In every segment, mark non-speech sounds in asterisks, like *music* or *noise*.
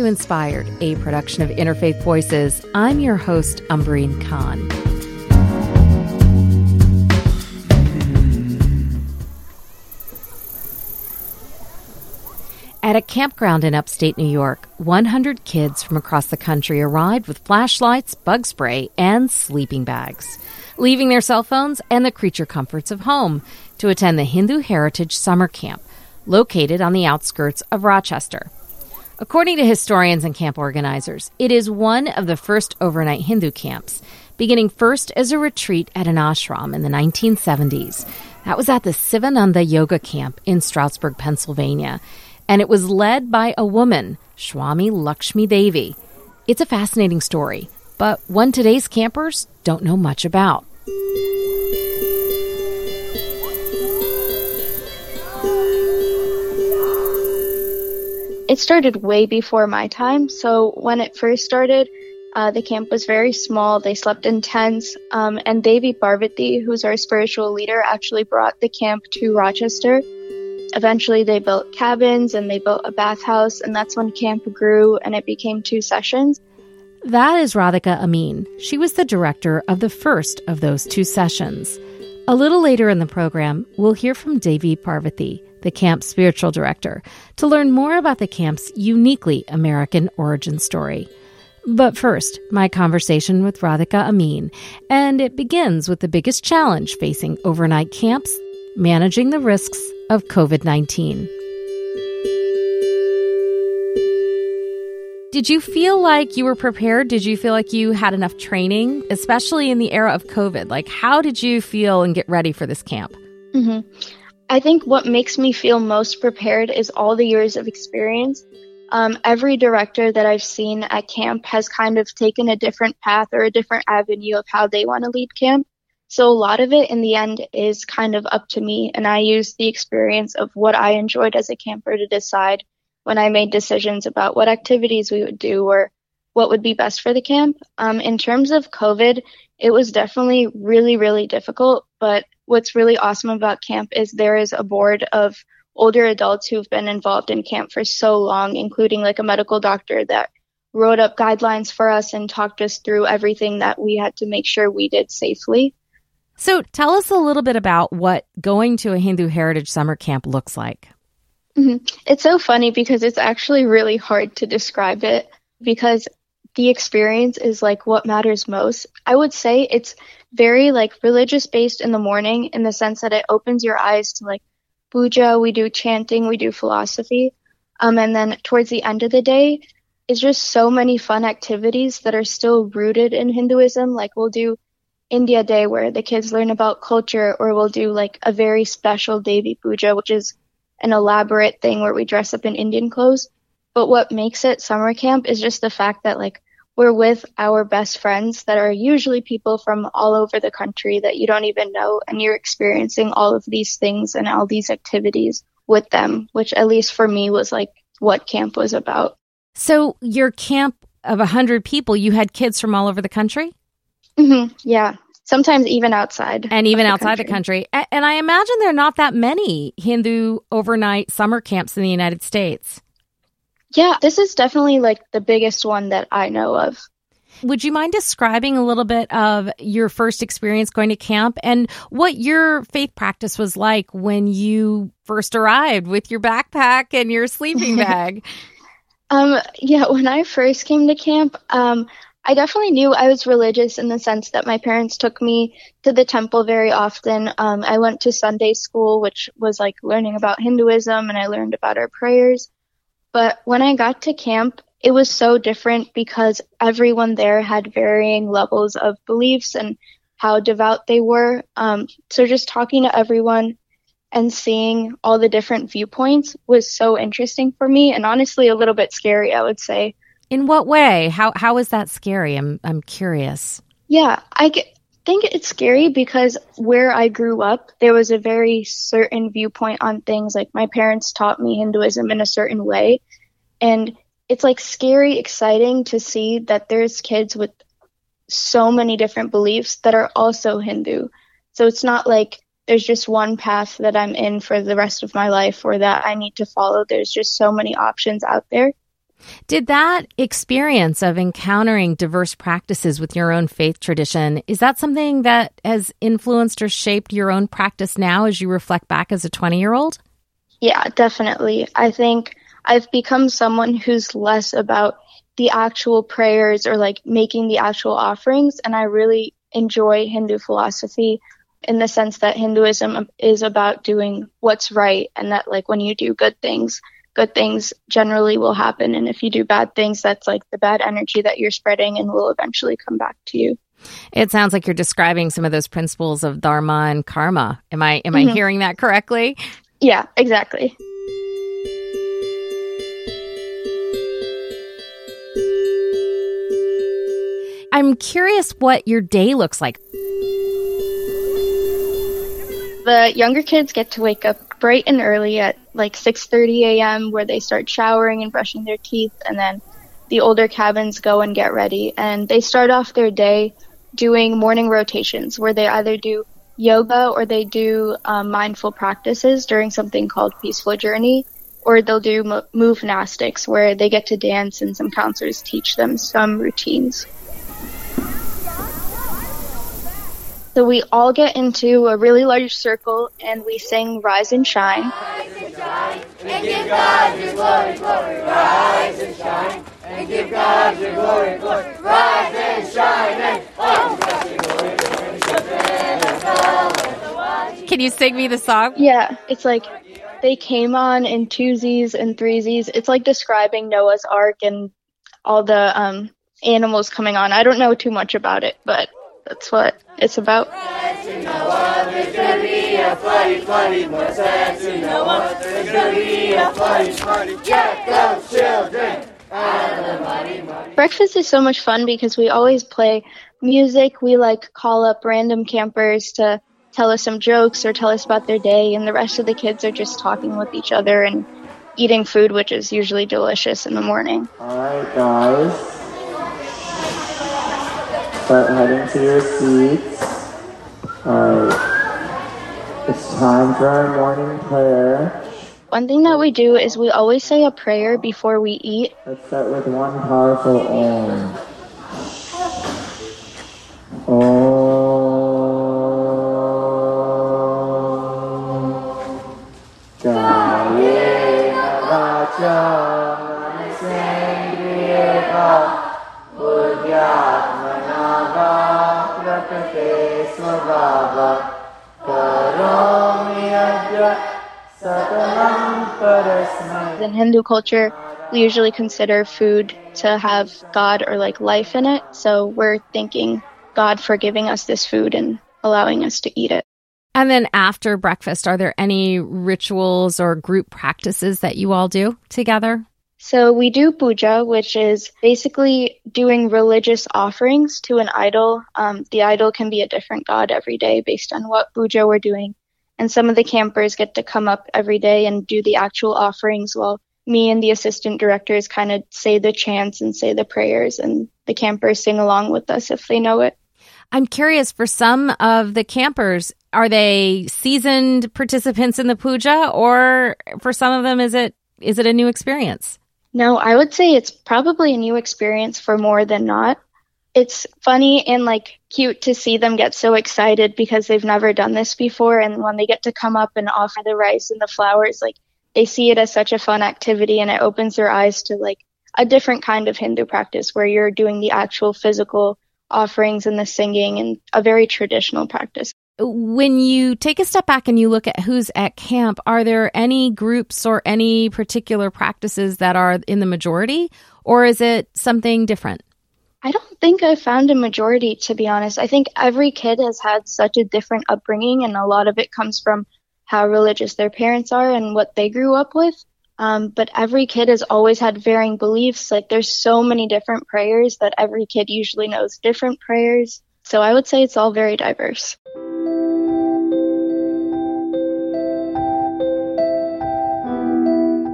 To Inspired, a production of Interfaith Voices. I'm your host, Umbreen Khan. At a campground in upstate New York, 100 kids from across the country arrived with flashlights, bug spray, and sleeping bags, leaving their cell phones and the creature comforts of home to attend the Hindu Heritage Summer Camp, located on the outskirts of Rochester. According to historians and camp organizers, it is one of the first overnight Hindu camps, beginning first as a retreat at an ashram in the 1970s. That was at the Sivananda Yoga Camp in Stroudsburg, Pennsylvania and it was led by a woman, Swami Lakshmi Devi. It's a fascinating story, but one today's campers don't know much about. It started way before my time, so when it first started, uh, the camp was very small. They slept in tents, um, and Devi Parvati, who's our spiritual leader, actually brought the camp to Rochester eventually they built cabins and they built a bathhouse, and that's when camp grew and it became two sessions. That is Radhika Amin. She was the director of the first of those two sessions. A little later in the program, we'll hear from Devi Parvati, the camp's spiritual director, to learn more about the camp's uniquely American origin story. But first, my conversation with Radhika Amin, and it begins with the biggest challenge facing overnight camps managing the risks of COVID 19. Did you feel like you were prepared? Did you feel like you had enough training, especially in the era of COVID? Like, how did you feel and get ready for this camp? Mm-hmm. I think what makes me feel most prepared is all the years of experience. Um, every director that I've seen at camp has kind of taken a different path or a different avenue of how they want to lead camp. So a lot of it in the end is kind of up to me, and I use the experience of what I enjoyed as a camper to decide when I made decisions about what activities we would do or what would be best for the camp. Um, in terms of COVID, it was definitely really, really difficult. But what's really awesome about camp is there is a board of older adults who've been involved in camp for so long, including like a medical doctor that wrote up guidelines for us and talked us through everything that we had to make sure we did safely. So tell us a little bit about what going to a Hindu Heritage Summer Camp looks like. Mm-hmm. It's so funny because it's actually really hard to describe it because the experience is like what matters most. I would say it's very like religious based in the morning in the sense that it opens your eyes to like puja, we do chanting, we do philosophy. Um, and then towards the end of the day, it's just so many fun activities that are still rooted in Hinduism. Like we'll do India Day where the kids learn about culture, or we'll do like a very special Devi Puja, which is an elaborate thing where we dress up in Indian clothes. But what makes it summer camp is just the fact that like we're with our best friends that are usually people from all over the country that you don't even know, and you're experiencing all of these things and all these activities with them, which at least for me was like what camp was about. So, your camp of 100 people, you had kids from all over the country? Mm-hmm. Yeah. Sometimes even outside. And even the outside country. the country. And I imagine there are not that many Hindu overnight summer camps in the United States. Yeah, this is definitely like the biggest one that I know of. Would you mind describing a little bit of your first experience going to camp and what your faith practice was like when you first arrived with your backpack and your sleeping *laughs* bag? um, yeah, when I first came to camp, um, I definitely knew I was religious in the sense that my parents took me to the temple very often. Um, I went to Sunday school, which was like learning about Hinduism, and I learned about our prayers. But when I got to camp, it was so different because everyone there had varying levels of beliefs and how devout they were. Um, so just talking to everyone and seeing all the different viewpoints was so interesting for me and honestly a little bit scary, I would say. In what way? How how is that scary? I'm I'm curious. Yeah, I get, think it's scary because where I grew up, there was a very certain viewpoint on things. Like my parents taught me Hinduism in a certain way, and it's like scary, exciting to see that there's kids with so many different beliefs that are also Hindu. So it's not like there's just one path that I'm in for the rest of my life or that I need to follow. There's just so many options out there. Did that experience of encountering diverse practices with your own faith tradition, is that something that has influenced or shaped your own practice now as you reflect back as a 20 year old? Yeah, definitely. I think I've become someone who's less about the actual prayers or like making the actual offerings, and I really enjoy Hindu philosophy in the sense that Hinduism is about doing what's right and that like when you do good things, good things generally will happen. And if you do bad things, that's like the bad energy that you're spreading and will eventually come back to you. It sounds like you're describing some of those principles of dharma and karma. Am I am mm-hmm. I hearing that correctly? Yeah, exactly. I'm curious what your day looks like. The younger kids get to wake up bright and early at like 6:30 a.m. where they start showering and brushing their teeth and then the older cabins go and get ready and they start off their day doing morning rotations where they either do yoga or they do um, mindful practices during something called peaceful journey or they'll do move gymnastics where they get to dance and some counselors teach them some routines. So we all get into a really large circle and we sing Rise and Shine. Rise and shine and give God your glory, glory. Rise and shine and give God your glory, glory. Rise and shine and oh, Can you sing me the song? Yeah, it's like they came on in twosies and threesies. It's like describing Noah's Ark and all the um, animals coming on. I don't know too much about it, but that's what it's about. Breakfast is so much fun because we always play music. We like call up random campers to tell us some jokes or tell us about their day, and the rest of the kids are just talking with each other and eating food, which is usually delicious in the morning. All right, guys start heading to your seats. Alright. It's time for our morning prayer. One thing that we do is we always say a prayer before we eat. Let's start with one powerful Om. Hindu culture, we usually consider food to have God or like life in it. So we're thanking God for giving us this food and allowing us to eat it. And then after breakfast, are there any rituals or group practices that you all do together? So we do puja, which is basically doing religious offerings to an idol. Um, the idol can be a different god every day based on what puja we're doing. And some of the campers get to come up every day and do the actual offerings while me and the assistant directors kind of say the chants and say the prayers, and the campers sing along with us if they know it. I'm curious for some of the campers, are they seasoned participants in the puja or for some of them is it is it a new experience? No, I would say it's probably a new experience for more than not. It's funny and like cute to see them get so excited because they've never done this before. And when they get to come up and offer the rice and the flowers, like they see it as such a fun activity and it opens their eyes to like a different kind of Hindu practice where you're doing the actual physical offerings and the singing and a very traditional practice when you take a step back and you look at who's at camp, are there any groups or any particular practices that are in the majority, or is it something different? I don't think I found a majority, to be honest. I think every kid has had such a different upbringing, and a lot of it comes from how religious their parents are and what they grew up with. Um, but every kid has always had varying beliefs. Like, there's so many different prayers that every kid usually knows different prayers. So I would say it's all very diverse.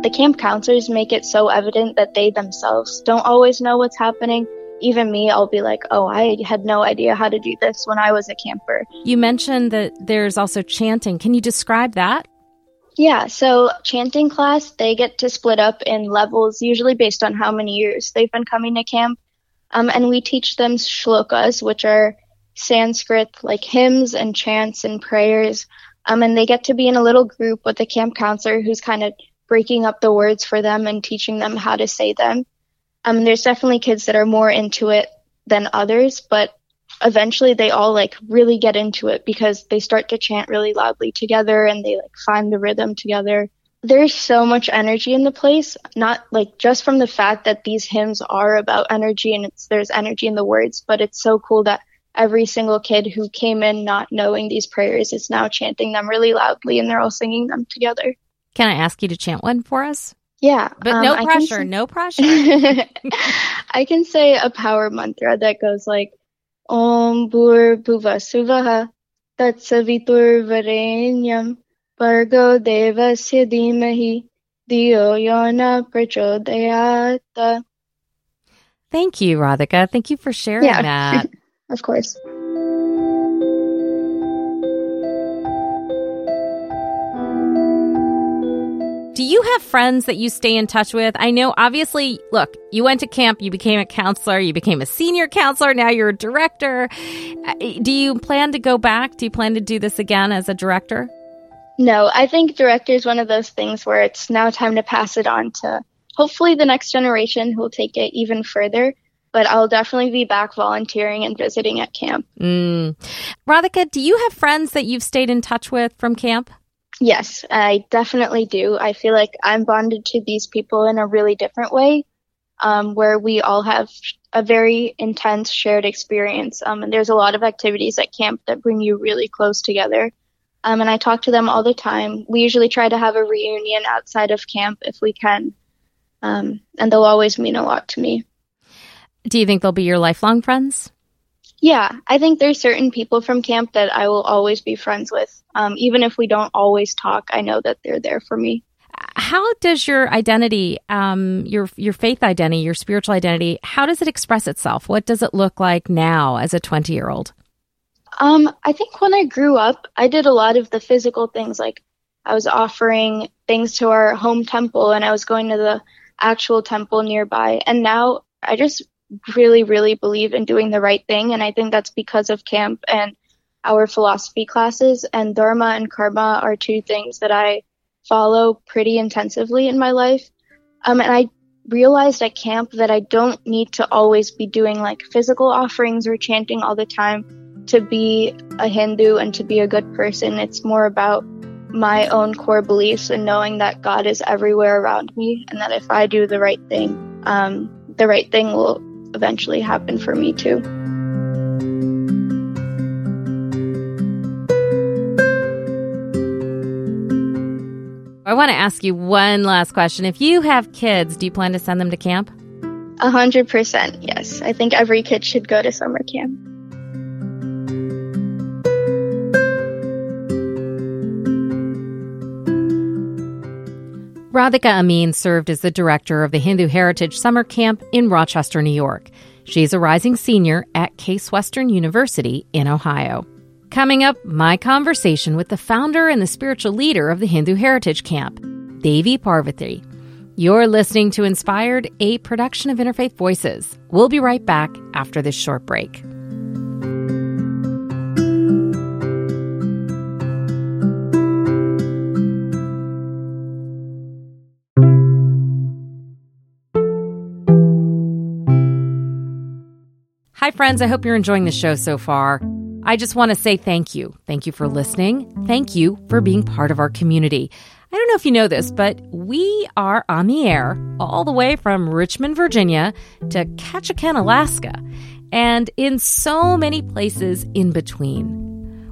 The camp counselors make it so evident that they themselves don't always know what's happening. Even me, I'll be like, oh, I had no idea how to do this when I was a camper. You mentioned that there's also chanting. Can you describe that? Yeah, so chanting class, they get to split up in levels, usually based on how many years they've been coming to camp. Um, and we teach them shlokas, which are Sanskrit like hymns and chants and prayers. Um, and they get to be in a little group with a camp counselor who's kind of breaking up the words for them and teaching them how to say them. Um, there's definitely kids that are more into it than others, but eventually they all like really get into it because they start to chant really loudly together and they like find the rhythm together. There's so much energy in the place, not like just from the fact that these hymns are about energy and it's there's energy in the words, but it's so cool that every single kid who came in not knowing these prayers is now chanting them really loudly and they're all singing them together. Can I ask you to chant one for us? Yeah. But um, no pressure, say- no *laughs* pressure. I can say a power mantra that goes like Om Bhur Bhuva Suvaha Tatsavitur Varenyam Bargo Devasya Dhimahi Dio Yona Prachodayata. Thank you, Radhika. Thank you for sharing yeah. that. *laughs* of course. Do you have friends that you stay in touch with? I know, obviously, look, you went to camp, you became a counselor, you became a senior counselor, now you're a director. Uh, do you plan to go back? Do you plan to do this again as a director? No, I think director is one of those things where it's now time to pass it on to hopefully the next generation who will take it even further but I'll definitely be back volunteering and visiting at camp. Mm. Radhika, do you have friends that you've stayed in touch with from camp? Yes, I definitely do. I feel like I'm bonded to these people in a really different way, um, where we all have a very intense shared experience. Um, and there's a lot of activities at camp that bring you really close together. Um, and I talk to them all the time. We usually try to have a reunion outside of camp if we can. Um, and they'll always mean a lot to me. Do you think they'll be your lifelong friends? Yeah, I think there's certain people from camp that I will always be friends with. Um, even if we don't always talk, I know that they're there for me. How does your identity, um, your your faith identity, your spiritual identity, how does it express itself? What does it look like now as a 20 year old? Um, I think when I grew up, I did a lot of the physical things. Like I was offering things to our home temple, and I was going to the actual temple nearby. And now I just really, really believe in doing the right thing. And I think that's because of camp and our philosophy classes. And Dharma and Karma are two things that I follow pretty intensively in my life. Um, and I realized at camp that I don't need to always be doing like physical offerings or chanting all the time to be a Hindu and to be a good person. It's more about my own core beliefs and knowing that God is everywhere around me and that if I do the right thing, um, the right thing will eventually happen for me too. I want to ask you one last question. If you have kids, do you plan to send them to camp? A hundred percent, yes. I think every kid should go to summer camp. Radhika Amin served as the director of the Hindu Heritage Summer Camp in Rochester, New York. She's a rising senior at Case Western University in Ohio. Coming up, my conversation with the founder and the spiritual leader of the Hindu Heritage Camp, Devi Parvati. You're listening to Inspired, a production of Interfaith Voices. We'll be right back after this short break. Hi, friends. I hope you're enjoying the show so far. I just want to say thank you. Thank you for listening. Thank you for being part of our community. I don't know if you know this, but we are on the air all the way from Richmond, Virginia to Ketchikan, Alaska, and in so many places in between.